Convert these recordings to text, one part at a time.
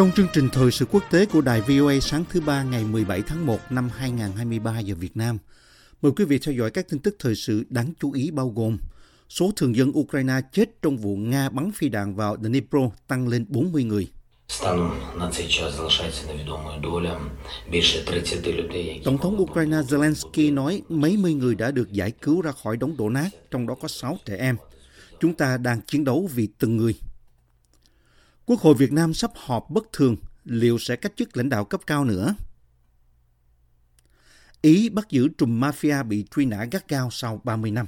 Trong chương trình thời sự quốc tế của đài VOA sáng thứ ba ngày 17 tháng 1 năm 2023 giờ Việt Nam, mời quý vị theo dõi các tin tức thời sự đáng chú ý bao gồm số thường dân Ukraine chết trong vụ Nga bắn phi đạn vào Dnipro tăng lên 40 người. Tổng thống Ukraine Zelensky nói mấy mươi người đã được giải cứu ra khỏi đống đổ nát, trong đó có 6 trẻ em. Chúng ta đang chiến đấu vì từng người. Quốc hội Việt Nam sắp họp bất thường, liệu sẽ cách chức lãnh đạo cấp cao nữa? Ý bắt giữ trùm mafia bị truy nã gắt gao sau 30 năm.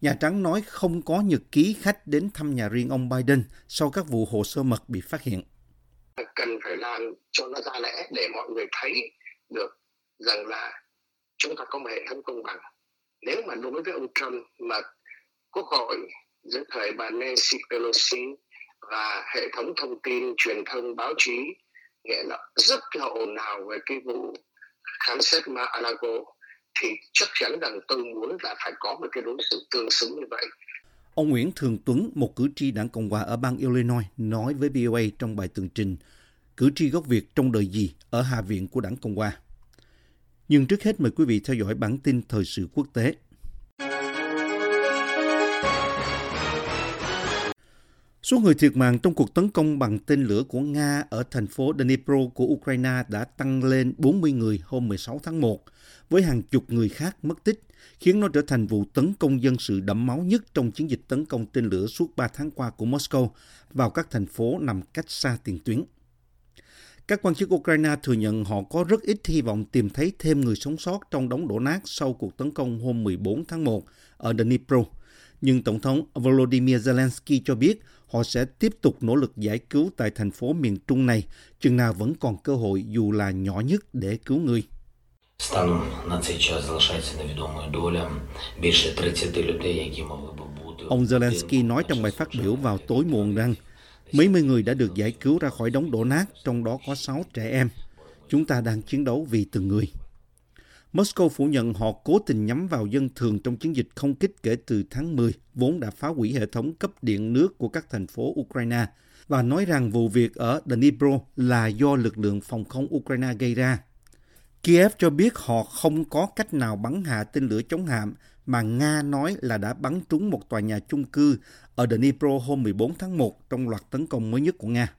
Nhà Trắng nói không có nhật ký khách đến thăm nhà riêng ông Biden sau các vụ hồ sơ mật bị phát hiện. cần phải làm cho nó ra lẽ để mọi người thấy được rằng là chúng ta có một hệ thống công bằng nếu mà đối với ông Trump mà quốc hội dưới thời bà Nancy Pelosi và hệ thống thông tin truyền thông báo chí nghĩa là rất là ồn ào về cái vụ khám xét Mar-a-Lago thì chắc chắn rằng tôi muốn là phải có một cái đối xử tương xứng như vậy Ông Nguyễn Thường Tuấn, một cử tri đảng Cộng hòa ở bang Illinois, nói với VOA trong bài tường trình Cử tri gốc Việt trong đời gì ở Hạ viện của đảng Cộng hòa. Nhưng trước hết mời quý vị theo dõi bản tin thời sự quốc tế. Số người thiệt mạng trong cuộc tấn công bằng tên lửa của Nga ở thành phố Dnipro của Ukraine đã tăng lên 40 người hôm 16 tháng 1, với hàng chục người khác mất tích, khiến nó trở thành vụ tấn công dân sự đẫm máu nhất trong chiến dịch tấn công tên lửa suốt 3 tháng qua của Moscow vào các thành phố nằm cách xa tiền tuyến. Các quan chức Ukraine thừa nhận họ có rất ít hy vọng tìm thấy thêm người sống sót trong đống đổ nát sau cuộc tấn công hôm 14 tháng 1 ở Dnipro. Nhưng Tổng thống Volodymyr Zelensky cho biết họ sẽ tiếp tục nỗ lực giải cứu tại thành phố miền Trung này, chừng nào vẫn còn cơ hội dù là nhỏ nhất để cứu người. станом на цей час залишається невідомою доля більше 30 людей, які могли б бути Ông Zelensky nói trong bài phát biểu vào tối muộn rằng mấy mươi người đã được giải cứu ra khỏi đống đổ nát, trong đó có 6 trẻ em. Chúng ta đang chiến đấu vì từng người. Moscow phủ nhận họ cố tình nhắm vào dân thường trong chiến dịch không kích kể từ tháng 10, vốn đã phá hủy hệ thống cấp điện nước của các thành phố Ukraine, và nói rằng vụ việc ở Dnipro là do lực lượng phòng không Ukraine gây ra. Kiev cho biết họ không có cách nào bắn hạ tên lửa chống hạm mà Nga nói là đã bắn trúng một tòa nhà chung cư ở Dnipro hôm 14 tháng 1 trong loạt tấn công mới nhất của Nga.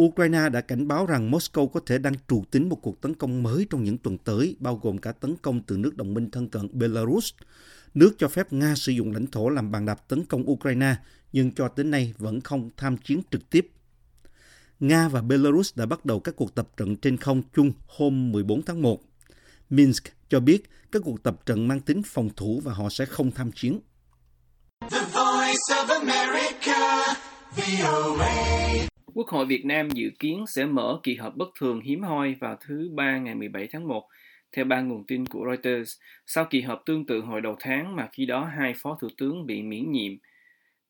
Ukraine đã cảnh báo rằng Moscow có thể đang trù tính một cuộc tấn công mới trong những tuần tới, bao gồm cả tấn công từ nước đồng minh thân cận Belarus, nước cho phép Nga sử dụng lãnh thổ làm bàn đạp tấn công Ukraine, nhưng cho đến nay vẫn không tham chiến trực tiếp. Nga và Belarus đã bắt đầu các cuộc tập trận trên không chung hôm 14 tháng 1. Minsk cho biết các cuộc tập trận mang tính phòng thủ và họ sẽ không tham chiến. The voice of America, VOA. Quốc hội Việt Nam dự kiến sẽ mở kỳ họp bất thường hiếm hoi vào thứ Ba ngày 17 tháng 1, theo ba nguồn tin của Reuters, sau kỳ họp tương tự hồi đầu tháng mà khi đó hai phó thủ tướng bị miễn nhiệm.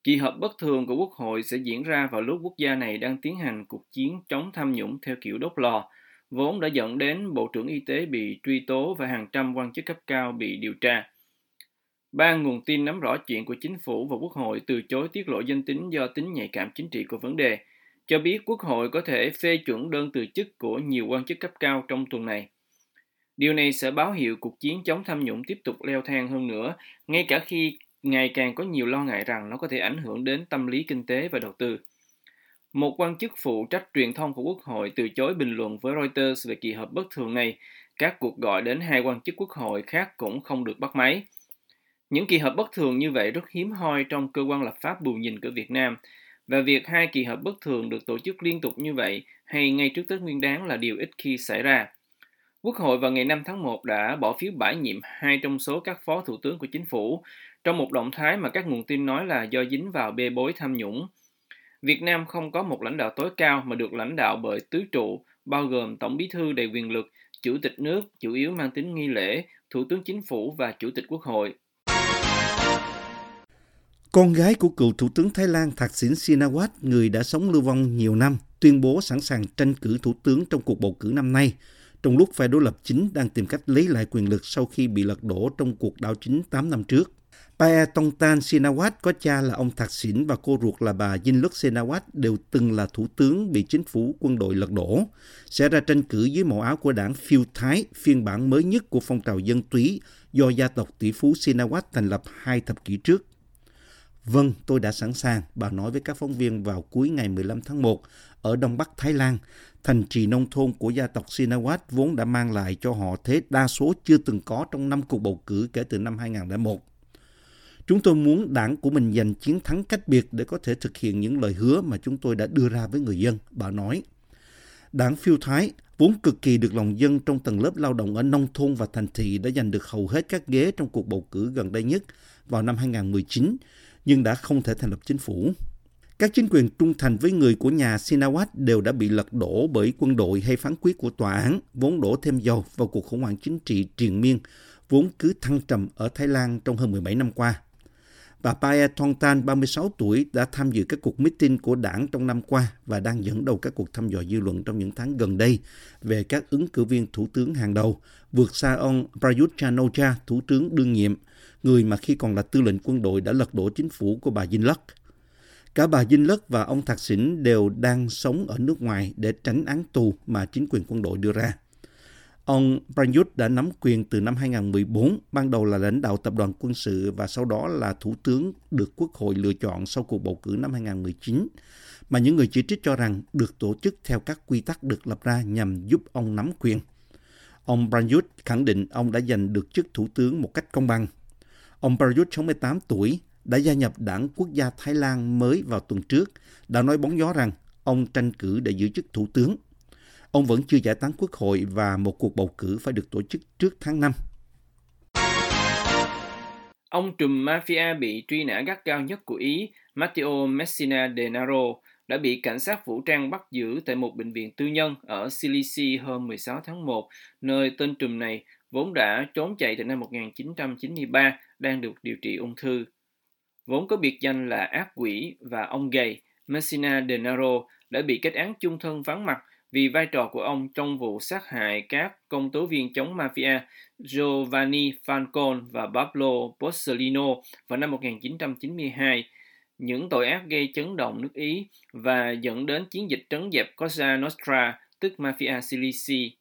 Kỳ họp bất thường của Quốc hội sẽ diễn ra vào lúc quốc gia này đang tiến hành cuộc chiến chống tham nhũng theo kiểu đốt lò, vốn đã dẫn đến Bộ trưởng Y tế bị truy tố và hàng trăm quan chức cấp cao bị điều tra. Ba nguồn tin nắm rõ chuyện của chính phủ và quốc hội từ chối tiết lộ danh tính do tính nhạy cảm chính trị của vấn đề, cho biết quốc hội có thể phê chuẩn đơn từ chức của nhiều quan chức cấp cao trong tuần này. Điều này sẽ báo hiệu cuộc chiến chống tham nhũng tiếp tục leo thang hơn nữa, ngay cả khi ngày càng có nhiều lo ngại rằng nó có thể ảnh hưởng đến tâm lý kinh tế và đầu tư. Một quan chức phụ trách truyền thông của Quốc hội từ chối bình luận với Reuters về kỳ họp bất thường này. Các cuộc gọi đến hai quan chức Quốc hội khác cũng không được bắt máy. Những kỳ họp bất thường như vậy rất hiếm hoi trong cơ quan lập pháp bù nhìn của Việt Nam, và việc hai kỳ họp bất thường được tổ chức liên tục như vậy hay ngay trước Tết Nguyên đán là điều ít khi xảy ra. Quốc hội vào ngày 5 tháng 1 đã bỏ phiếu bãi nhiệm hai trong số các phó thủ tướng của chính phủ trong một động thái mà các nguồn tin nói là do dính vào bê bối tham nhũng. Việt Nam không có một lãnh đạo tối cao mà được lãnh đạo bởi tứ trụ, bao gồm Tổng bí thư đầy quyền lực, Chủ tịch nước chủ yếu mang tính nghi lễ, Thủ tướng Chính phủ và Chủ tịch Quốc hội. Con gái của cựu Thủ tướng Thái Lan Thaksin Shinawat, người đã sống lưu vong nhiều năm, tuyên bố sẵn sàng tranh cử thủ tướng trong cuộc bầu cử năm nay, trong lúc phe đối lập chính đang tìm cách lấy lại quyền lực sau khi bị lật đổ trong cuộc đảo chính 8 năm trước. Pae Tongtan Sinawat có cha là ông Thạc Sĩn và cô ruột là bà Yingluck Sinawat đều từng là thủ tướng bị chính phủ quân đội lật đổ, sẽ ra tranh cử dưới màu áo của đảng Phiêu Thái, phiên bản mới nhất của phong trào dân túy do gia tộc tỷ phú Sinawat thành lập hai thập kỷ trước. Vâng, tôi đã sẵn sàng, bà nói với các phóng viên vào cuối ngày 15 tháng 1 ở Đông Bắc Thái Lan. Thành trì nông thôn của gia tộc Sinawat vốn đã mang lại cho họ thế đa số chưa từng có trong năm cuộc bầu cử kể từ năm 2001. Chúng tôi muốn đảng của mình giành chiến thắng cách biệt để có thể thực hiện những lời hứa mà chúng tôi đã đưa ra với người dân, bà nói. Đảng phiêu thái vốn cực kỳ được lòng dân trong tầng lớp lao động ở nông thôn và thành thị đã giành được hầu hết các ghế trong cuộc bầu cử gần đây nhất vào năm 2019, nhưng đã không thể thành lập chính phủ. Các chính quyền trung thành với người của nhà Sinawat đều đã bị lật đổ bởi quân đội hay phán quyết của tòa án, vốn đổ thêm dầu vào cuộc khủng hoảng chính trị triền miên, vốn cứ thăng trầm ở Thái Lan trong hơn 17 năm qua. Bà Paya Thongtan, 36 tuổi, đã tham dự các cuộc meeting của đảng trong năm qua và đang dẫn đầu các cuộc thăm dò dư luận trong những tháng gần đây về các ứng cử viên thủ tướng hàng đầu, vượt xa ông Prayut Chan-ocha, thủ tướng đương nhiệm, người mà khi còn là tư lệnh quân đội đã lật đổ chính phủ của bà Yingluck. Cả bà Yingluck và ông Thạc Sỉn đều đang sống ở nước ngoài để tránh án tù mà chính quyền quân đội đưa ra. Ông Prayut đã nắm quyền từ năm 2014, ban đầu là lãnh đạo tập đoàn quân sự và sau đó là thủ tướng được Quốc hội lựa chọn sau cuộc bầu cử năm 2019, mà những người chỉ trích cho rằng được tổ chức theo các quy tắc được lập ra nhằm giúp ông nắm quyền. Ông Prayut khẳng định ông đã giành được chức thủ tướng một cách công bằng. Ông Prayut 68 tuổi đã gia nhập đảng quốc gia Thái Lan mới vào tuần trước, đã nói bóng gió rằng ông tranh cử để giữ chức thủ tướng. Ông vẫn chưa giải tán quốc hội và một cuộc bầu cử phải được tổ chức trước tháng 5. Ông trùm mafia bị truy nã gắt cao nhất của Ý, Matteo Messina Denaro, đã bị cảnh sát vũ trang bắt giữ tại một bệnh viện tư nhân ở Sicily hôm 16 tháng 1, nơi tên trùm này vốn đã trốn chạy từ năm 1993 đang được điều trị ung thư. Vốn có biệt danh là ác quỷ và ông gầy, Messina Denaro đã bị kết án chung thân vắng mặt vì vai trò của ông trong vụ sát hại các công tố viên chống mafia Giovanni Falcone và Pablo Borsellino vào năm 1992, những tội ác gây chấn động nước Ý và dẫn đến chiến dịch trấn dẹp Cosa Nostra, tức Mafia Sicily.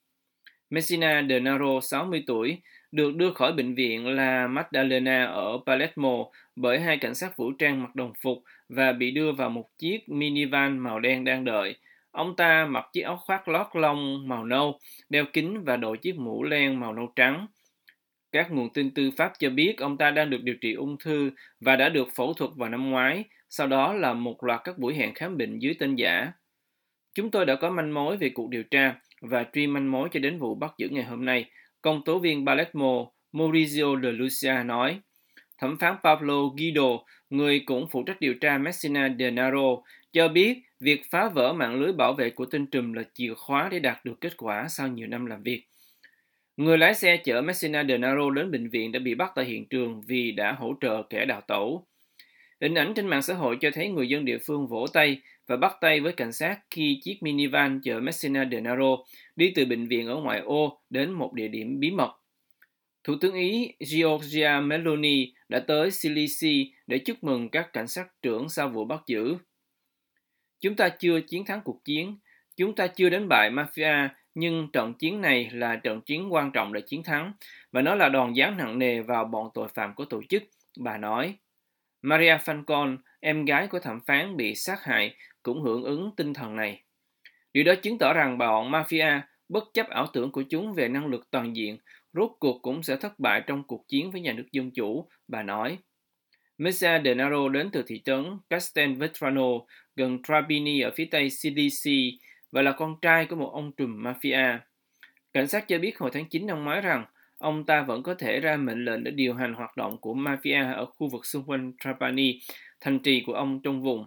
Messina De Naro, 60 tuổi, được đưa khỏi bệnh viện La Maddalena ở Palermo bởi hai cảnh sát vũ trang mặc đồng phục và bị đưa vào một chiếc minivan màu đen đang đợi. Ông ta mặc chiếc áo khoác lót lông màu nâu, đeo kính và đội chiếc mũ len màu nâu trắng. Các nguồn tin tư pháp cho biết ông ta đang được điều trị ung thư và đã được phẫu thuật vào năm ngoái, sau đó là một loạt các buổi hẹn khám bệnh dưới tên giả. Chúng tôi đã có manh mối về cuộc điều tra và truy manh mối cho đến vụ bắt giữ ngày hôm nay, công tố viên Palermo Maurizio de Lucia nói. Thẩm phán Pablo Guido, người cũng phụ trách điều tra Messina De Naro, cho biết việc phá vỡ mạng lưới bảo vệ của tên trùm là chìa khóa để đạt được kết quả sau nhiều năm làm việc. Người lái xe chở Messina De Naro đến bệnh viện đã bị bắt tại hiện trường vì đã hỗ trợ kẻ đào tẩu. Hình ảnh trên mạng xã hội cho thấy người dân địa phương vỗ tay và bắt tay với cảnh sát khi chiếc minivan chở Messina Denaro đi từ bệnh viện ở ngoại ô đến một địa điểm bí mật. Thủ tướng Ý Giorgia Meloni đã tới Sicily để chúc mừng các cảnh sát trưởng sau vụ bắt giữ. Chúng ta chưa chiến thắng cuộc chiến, chúng ta chưa đánh bại mafia, nhưng trận chiến này là trận chiến quan trọng để chiến thắng, và nó là đòn giáng nặng nề vào bọn tội phạm của tổ chức, bà nói. Maria Falcon, em gái của thẩm phán bị sát hại, cũng hưởng ứng tinh thần này. Điều đó chứng tỏ rằng bọn mafia, bất chấp ảo tưởng của chúng về năng lực toàn diện, rốt cuộc cũng sẽ thất bại trong cuộc chiến với nhà nước dân chủ, bà nói. Mesa Denaro đến từ thị trấn Castelvetrano, gần Trapani ở phía tây Sicily và là con trai của một ông trùm mafia. Cảnh sát cho biết hồi tháng 9 năm ngoái rằng ông ta vẫn có thể ra mệnh lệnh để điều hành hoạt động của mafia ở khu vực xung quanh Trapani, thành trì của ông trong vùng.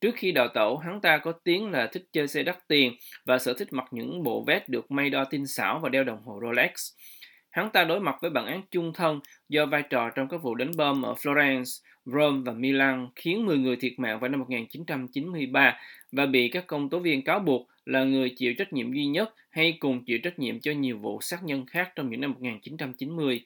Trước khi đào tẩu, hắn ta có tiếng là thích chơi xe đắt tiền và sở thích mặc những bộ vest được may đo tinh xảo và đeo đồng hồ Rolex. Hắn ta đối mặt với bản án chung thân do vai trò trong các vụ đánh bom ở Florence, Rome và Milan khiến 10 người thiệt mạng vào năm 1993 và bị các công tố viên cáo buộc là người chịu trách nhiệm duy nhất hay cùng chịu trách nhiệm cho nhiều vụ sát nhân khác trong những năm 1990.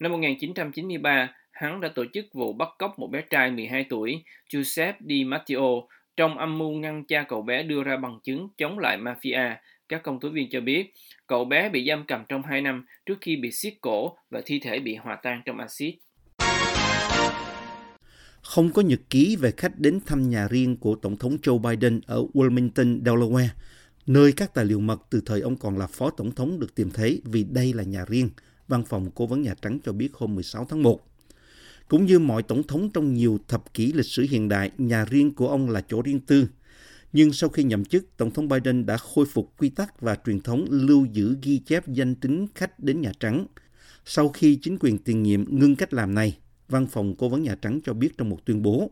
Năm 1993, hắn đã tổ chức vụ bắt cóc một bé trai 12 tuổi, Giuseppe Di Matteo, trong âm mưu ngăn cha cậu bé đưa ra bằng chứng chống lại mafia. Các công tố viên cho biết, cậu bé bị giam cầm trong 2 năm trước khi bị siết cổ và thi thể bị hòa tan trong axit. Không có nhật ký về khách đến thăm nhà riêng của Tổng thống Joe Biden ở Wilmington, Delaware, nơi các tài liệu mật từ thời ông còn là phó tổng thống được tìm thấy vì đây là nhà riêng, văn phòng cố vấn Nhà Trắng cho biết hôm 16 tháng 1. Cũng như mọi tổng thống trong nhiều thập kỷ lịch sử hiện đại, nhà riêng của ông là chỗ riêng tư. Nhưng sau khi nhậm chức, Tổng thống Biden đã khôi phục quy tắc và truyền thống lưu giữ ghi chép danh tính khách đến Nhà Trắng. Sau khi chính quyền tiền nhiệm ngưng cách làm này, văn phòng cố vấn Nhà Trắng cho biết trong một tuyên bố.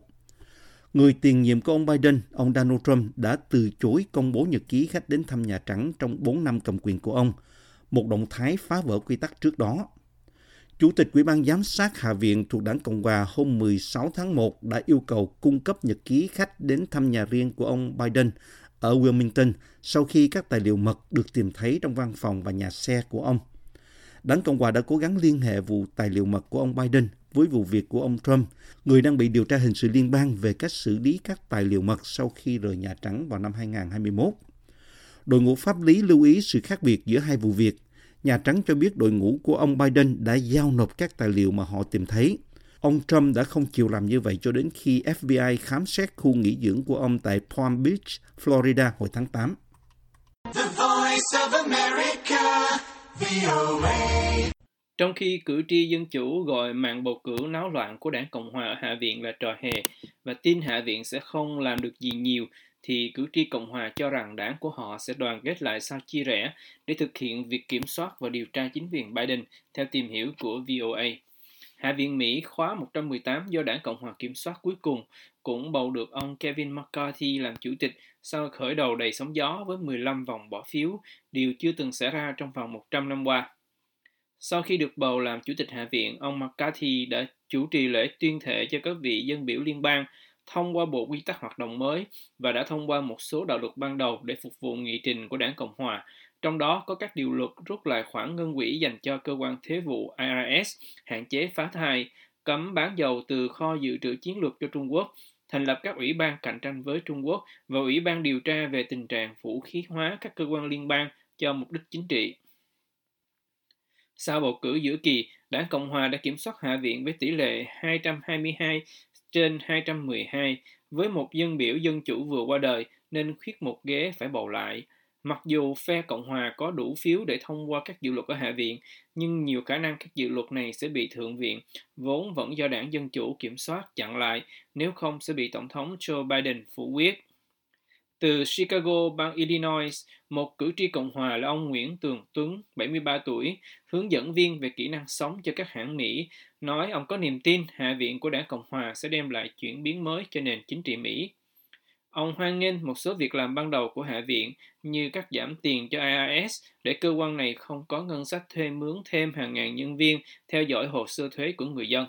Người tiền nhiệm của ông Biden, ông Donald Trump đã từ chối công bố nhật ký khách đến thăm Nhà Trắng trong 4 năm cầm quyền của ông, một động thái phá vỡ quy tắc trước đó. Chủ tịch Ủy ban Giám sát Hạ viện thuộc đảng Cộng hòa hôm 16 tháng 1 đã yêu cầu cung cấp nhật ký khách đến thăm nhà riêng của ông Biden ở Wilmington sau khi các tài liệu mật được tìm thấy trong văn phòng và nhà xe của ông. Đảng Cộng hòa đã cố gắng liên hệ vụ tài liệu mật của ông Biden với vụ việc của ông Trump, người đang bị điều tra hình sự liên bang về cách xử lý các tài liệu mật sau khi rời Nhà Trắng vào năm 2021. Đội ngũ pháp lý lưu ý sự khác biệt giữa hai vụ việc. Nhà Trắng cho biết đội ngũ của ông Biden đã giao nộp các tài liệu mà họ tìm thấy. Ông Trump đã không chịu làm như vậy cho đến khi FBI khám xét khu nghỉ dưỡng của ông tại Palm Beach, Florida hồi tháng 8. The voice of America, trong khi cử tri Dân Chủ gọi mạng bầu cử náo loạn của đảng Cộng Hòa ở Hạ viện là trò hề và tin Hạ viện sẽ không làm được gì nhiều, thì cử tri Cộng Hòa cho rằng đảng của họ sẽ đoàn kết lại sau chia rẽ để thực hiện việc kiểm soát và điều tra chính quyền Biden, theo tìm hiểu của VOA. Hạ viện Mỹ khóa 118 do đảng Cộng Hòa kiểm soát cuối cùng cũng bầu được ông Kevin McCarthy làm chủ tịch sau khởi đầu đầy sóng gió với 15 vòng bỏ phiếu, điều chưa từng xảy ra trong vòng 100 năm qua. Sau khi được bầu làm chủ tịch Hạ viện, ông McCarthy đã chủ trì lễ tuyên thệ cho các vị dân biểu liên bang thông qua bộ quy tắc hoạt động mới và đã thông qua một số đạo luật ban đầu để phục vụ nghị trình của đảng Cộng Hòa. Trong đó có các điều luật rút lại khoản ngân quỹ dành cho cơ quan thuế vụ IRS, hạn chế phá thai, cấm bán dầu từ kho dự trữ chiến lược cho Trung Quốc, thành lập các ủy ban cạnh tranh với Trung Quốc và ủy ban điều tra về tình trạng vũ khí hóa các cơ quan liên bang cho mục đích chính trị. Sau bầu cử giữa kỳ, đảng Cộng Hòa đã kiểm soát Hạ viện với tỷ lệ 222 trên 212 với một dân biểu dân chủ vừa qua đời nên khuyết một ghế phải bầu lại. Mặc dù phe Cộng Hòa có đủ phiếu để thông qua các dự luật ở Hạ viện, nhưng nhiều khả năng các dự luật này sẽ bị Thượng viện, vốn vẫn do đảng Dân Chủ kiểm soát chặn lại, nếu không sẽ bị Tổng thống Joe Biden phủ quyết. Từ Chicago, bang Illinois, một cử tri Cộng hòa là ông Nguyễn Tường Tuấn, 73 tuổi, hướng dẫn viên về kỹ năng sống cho các hãng Mỹ, nói ông có niềm tin Hạ viện của đảng Cộng hòa sẽ đem lại chuyển biến mới cho nền chính trị Mỹ. Ông hoan nghênh một số việc làm ban đầu của Hạ viện như cắt giảm tiền cho IRS để cơ quan này không có ngân sách thuê mướn thêm hàng ngàn nhân viên theo dõi hồ sơ thuế của người dân.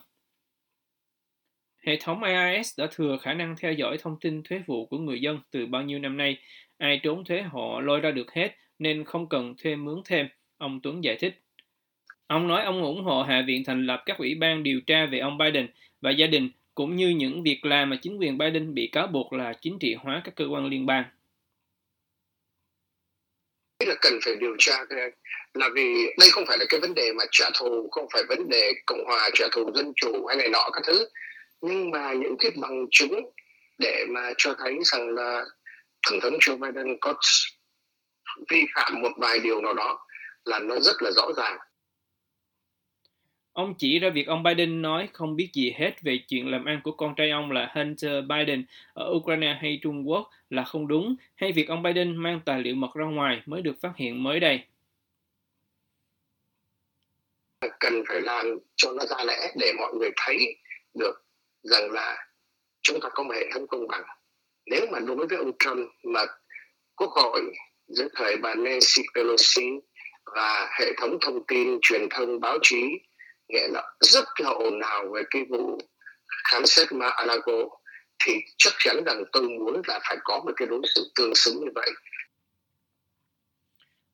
Hệ thống IRS đã thừa khả năng theo dõi thông tin thuế vụ của người dân từ bao nhiêu năm nay. Ai trốn thuế họ lôi ra được hết nên không cần thuê mướn thêm, ông Tuấn giải thích. Ông nói ông ủng hộ Hạ viện thành lập các ủy ban điều tra về ông Biden và gia đình cũng như những việc làm mà chính quyền Biden bị cáo buộc là chính trị hóa các cơ quan liên bang. là cần phải điều tra cái này là vì đây không phải là cái vấn đề mà trả thù không phải vấn đề cộng hòa trả thù dân chủ hay này nọ các thứ nhưng mà những cái bằng chứng để mà cho thấy rằng là tổng thống Joe Biden có vi phạm một vài điều nào đó là nó rất là rõ ràng Ông chỉ ra việc ông Biden nói không biết gì hết về chuyện làm ăn của con trai ông là Hunter Biden ở Ukraine hay Trung Quốc là không đúng, hay việc ông Biden mang tài liệu mật ra ngoài mới được phát hiện mới đây. cần phải làm cho nó ra lẽ để mọi người thấy được rằng là chúng ta có một hệ thống công bằng nếu mà đối với ông Trump mà quốc hội dưới thời bà Nancy Pelosi và hệ thống thông tin truyền thông báo chí nghĩa là rất là ồn ào về cái vụ khám xét Mar-a-Lago, thì chắc chắn rằng tôi muốn là phải có một cái đối xử tương xứng như vậy.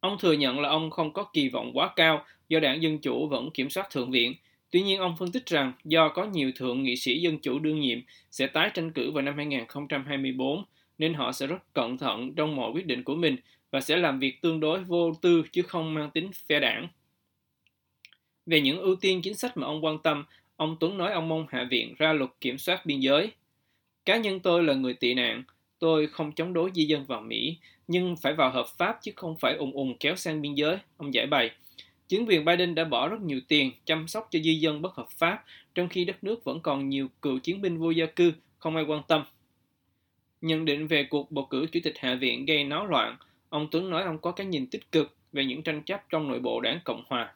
Ông thừa nhận là ông không có kỳ vọng quá cao, do đảng Dân Chủ vẫn kiểm soát Thượng viện. Tuy nhiên, ông phân tích rằng do có nhiều thượng nghị sĩ Dân Chủ đương nhiệm sẽ tái tranh cử vào năm 2024, nên họ sẽ rất cẩn thận trong mọi quyết định của mình và sẽ làm việc tương đối vô tư chứ không mang tính phe đảng. Về những ưu tiên chính sách mà ông quan tâm, ông Tuấn nói ông mong Hạ viện ra luật kiểm soát biên giới. Cá nhân tôi là người tị nạn, tôi không chống đối di dân vào Mỹ, nhưng phải vào hợp pháp chứ không phải ùng ùng kéo sang biên giới, ông giải bày. Chính quyền Biden đã bỏ rất nhiều tiền chăm sóc cho di dân bất hợp pháp, trong khi đất nước vẫn còn nhiều cựu chiến binh vô gia cư, không ai quan tâm. Nhận định về cuộc bầu cử chủ tịch Hạ viện gây náo loạn, ông Tuấn nói ông có cái nhìn tích cực về những tranh chấp trong nội bộ đảng Cộng Hòa.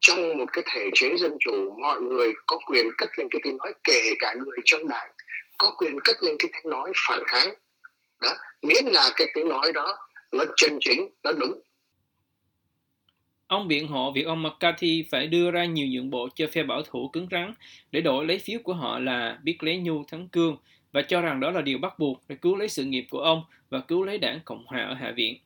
Trong một cái thể chế dân chủ mọi người có quyền cất lên cái tiếng nói kể cả người trong đảng có quyền cất lên cái tiếng nói phản kháng. Đó miễn là cái tiếng nói đó nó chân chính nó đúng. Ông biện hộ việc ông McCarthy phải đưa ra nhiều nhượng bộ cho phe bảo thủ cứng rắn để đổi lấy phiếu của họ là biết lấy nhu thắng cương và cho rằng đó là điều bắt buộc để cứu lấy sự nghiệp của ông và cứu lấy đảng Cộng hòa ở Hạ viện.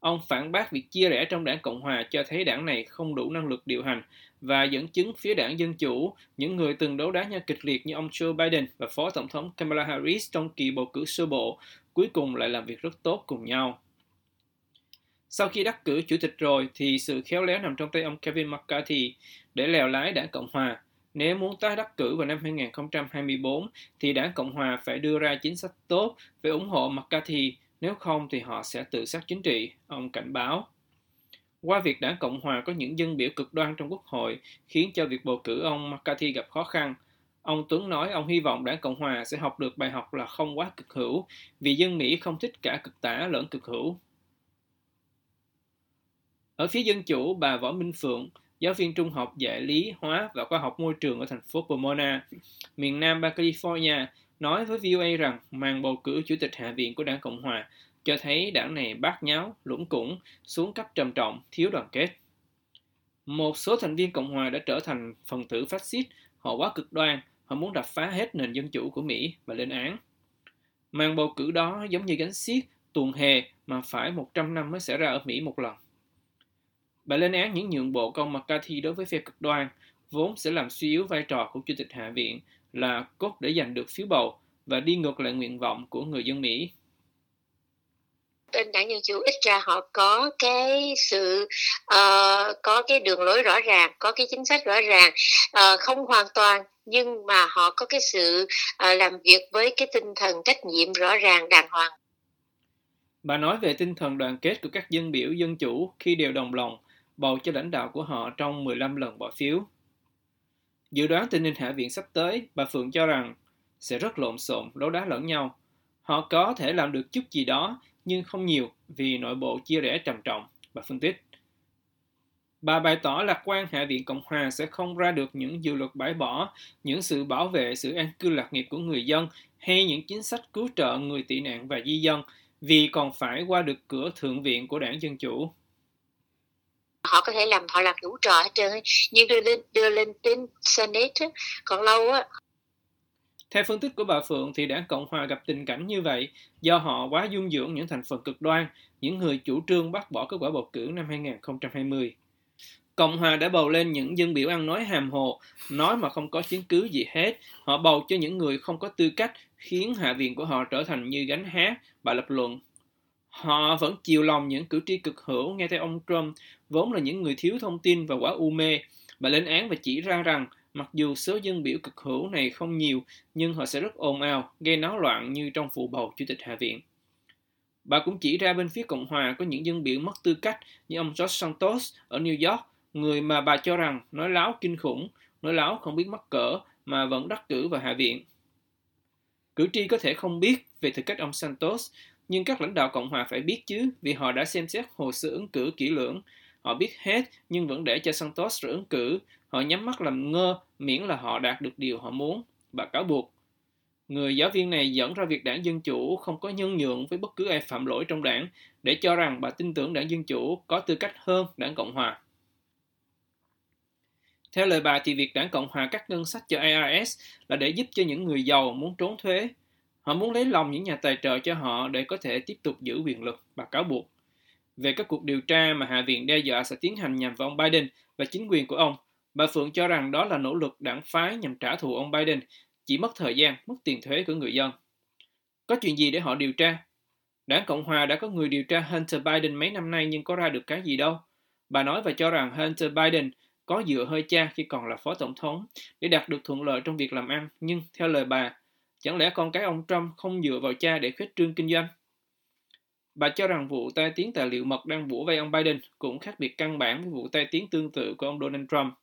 Ông phản bác việc chia rẽ trong đảng Cộng hòa cho thấy đảng này không đủ năng lực điều hành và dẫn chứng phía đảng Dân Chủ, những người từng đấu đá nhau kịch liệt như ông Joe Biden và Phó Tổng thống Kamala Harris trong kỳ bầu cử sơ bộ, cuối cùng lại làm việc rất tốt cùng nhau. Sau khi đắc cử chủ tịch rồi thì sự khéo léo nằm trong tay ông Kevin McCarthy để lèo lái đảng Cộng hòa. Nếu muốn tái đắc cử vào năm 2024 thì đảng Cộng hòa phải đưa ra chính sách tốt về ủng hộ McCarthy nếu không thì họ sẽ tự sát chính trị, ông cảnh báo. Qua việc đảng Cộng Hòa có những dân biểu cực đoan trong quốc hội khiến cho việc bầu cử ông McCarthy gặp khó khăn, ông Tuấn nói ông hy vọng đảng Cộng Hòa sẽ học được bài học là không quá cực hữu vì dân Mỹ không thích cả cực tả lẫn cực hữu. Ở phía Dân Chủ, bà Võ Minh Phượng, giáo viên trung học dạy lý, hóa và khoa học môi trường ở thành phố Pomona, miền nam bang California, nói với VOA rằng màn bầu cử chủ tịch Hạ viện của đảng Cộng Hòa cho thấy đảng này bát nháo, lũng củng, xuống cấp trầm trọng, thiếu đoàn kết. Một số thành viên Cộng Hòa đã trở thành phần tử phát xít, họ quá cực đoan, họ muốn đập phá hết nền dân chủ của Mỹ và lên án. Màn bầu cử đó giống như gánh xiết, tuồng hề mà phải 100 năm mới xảy ra ở Mỹ một lần. Bà lên án những nhượng bộ công McCarthy đối với phe cực đoan, vốn sẽ làm suy yếu vai trò của Chủ tịch Hạ viện là cốt để giành được phiếu bầu và đi ngược lại nguyện vọng của người dân Mỹ. Bên đảng Dân Chủ ít ra họ có cái sự uh, có cái đường lối rõ ràng, có cái chính sách rõ ràng, uh, không hoàn toàn nhưng mà họ có cái sự uh, làm việc với cái tinh thần trách nhiệm rõ ràng đàng hoàng. Bà nói về tinh thần đoàn kết của các dân biểu dân chủ khi đều đồng lòng bầu cho lãnh đạo của họ trong 15 lần bỏ phiếu. Dự đoán tình hình Hạ viện sắp tới, bà Phượng cho rằng sẽ rất lộn xộn, đấu đá lẫn nhau. Họ có thể làm được chút gì đó, nhưng không nhiều vì nội bộ chia rẽ trầm trọng, bà phân tích. Bà bày tỏ lạc quan Hạ viện Cộng Hòa sẽ không ra được những dự luật bãi bỏ, những sự bảo vệ sự an cư lạc nghiệp của người dân hay những chính sách cứu trợ người tị nạn và di dân vì còn phải qua được cửa thượng viện của đảng Dân Chủ họ có thể làm họ làm đủ trò hết trơn nhưng đưa lên đưa lên đến senate còn lâu á theo phân tích của bà Phượng thì đảng Cộng Hòa gặp tình cảnh như vậy do họ quá dung dưỡng những thành phần cực đoan, những người chủ trương bác bỏ kết quả bầu cử năm 2020. Cộng Hòa đã bầu lên những dân biểu ăn nói hàm hồ, nói mà không có chứng cứ gì hết. Họ bầu cho những người không có tư cách, khiến hạ viện của họ trở thành như gánh hát, bà lập luận. Họ vẫn chiều lòng những cử tri cực hữu nghe theo ông Trump, vốn là những người thiếu thông tin và quá u mê. Bà lên án và chỉ ra rằng mặc dù số dân biểu cực hữu này không nhiều, nhưng họ sẽ rất ồn ào, gây náo loạn như trong vụ bầu Chủ tịch Hạ viện. Bà cũng chỉ ra bên phía Cộng hòa có những dân biểu mất tư cách như ông George Santos ở New York, người mà bà cho rằng nói láo kinh khủng, nói láo không biết mắc cỡ mà vẫn đắc cử vào Hạ viện. Cử tri có thể không biết về thực cách ông Santos, nhưng các lãnh đạo Cộng hòa phải biết chứ, vì họ đã xem xét hồ sơ ứng cử kỹ lưỡng. Họ biết hết, nhưng vẫn để cho Santos rồi ứng cử. Họ nhắm mắt làm ngơ, miễn là họ đạt được điều họ muốn. Bà cáo buộc. Người giáo viên này dẫn ra việc đảng Dân Chủ không có nhân nhượng với bất cứ ai phạm lỗi trong đảng để cho rằng bà tin tưởng đảng Dân Chủ có tư cách hơn đảng Cộng Hòa. Theo lời bà thì việc đảng Cộng Hòa cắt ngân sách cho IRS là để giúp cho những người giàu muốn trốn thuế. Họ muốn lấy lòng những nhà tài trợ cho họ để có thể tiếp tục giữ quyền lực, bà cáo buộc. Về các cuộc điều tra mà Hạ viện đe dọa sẽ tiến hành nhằm vào ông Biden và chính quyền của ông, bà Phượng cho rằng đó là nỗ lực đảng phái nhằm trả thù ông Biden, chỉ mất thời gian, mất tiền thuế của người dân. Có chuyện gì để họ điều tra? Đảng Cộng Hòa đã có người điều tra Hunter Biden mấy năm nay nhưng có ra được cái gì đâu. Bà nói và cho rằng Hunter Biden có dựa hơi cha khi còn là phó tổng thống để đạt được thuận lợi trong việc làm ăn, nhưng theo lời bà, chẳng lẽ con cái ông Trump không dựa vào cha để khuyết trương kinh doanh? Bà cho rằng vụ tai tiếng tài liệu mật đang vũ vây ông Biden cũng khác biệt căn bản với vụ tai tiếng tương tự của ông Donald Trump.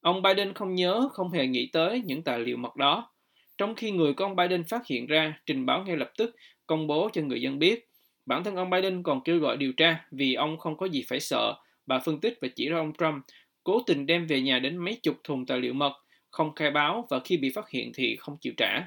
Ông Biden không nhớ, không hề nghĩ tới những tài liệu mật đó, trong khi người của ông Biden phát hiện ra, trình báo ngay lập tức, công bố cho người dân biết. Bản thân ông Biden còn kêu gọi điều tra vì ông không có gì phải sợ, bà phân tích và chỉ ra ông Trump cố tình đem về nhà đến mấy chục thùng tài liệu mật, không khai báo và khi bị phát hiện thì không chịu trả.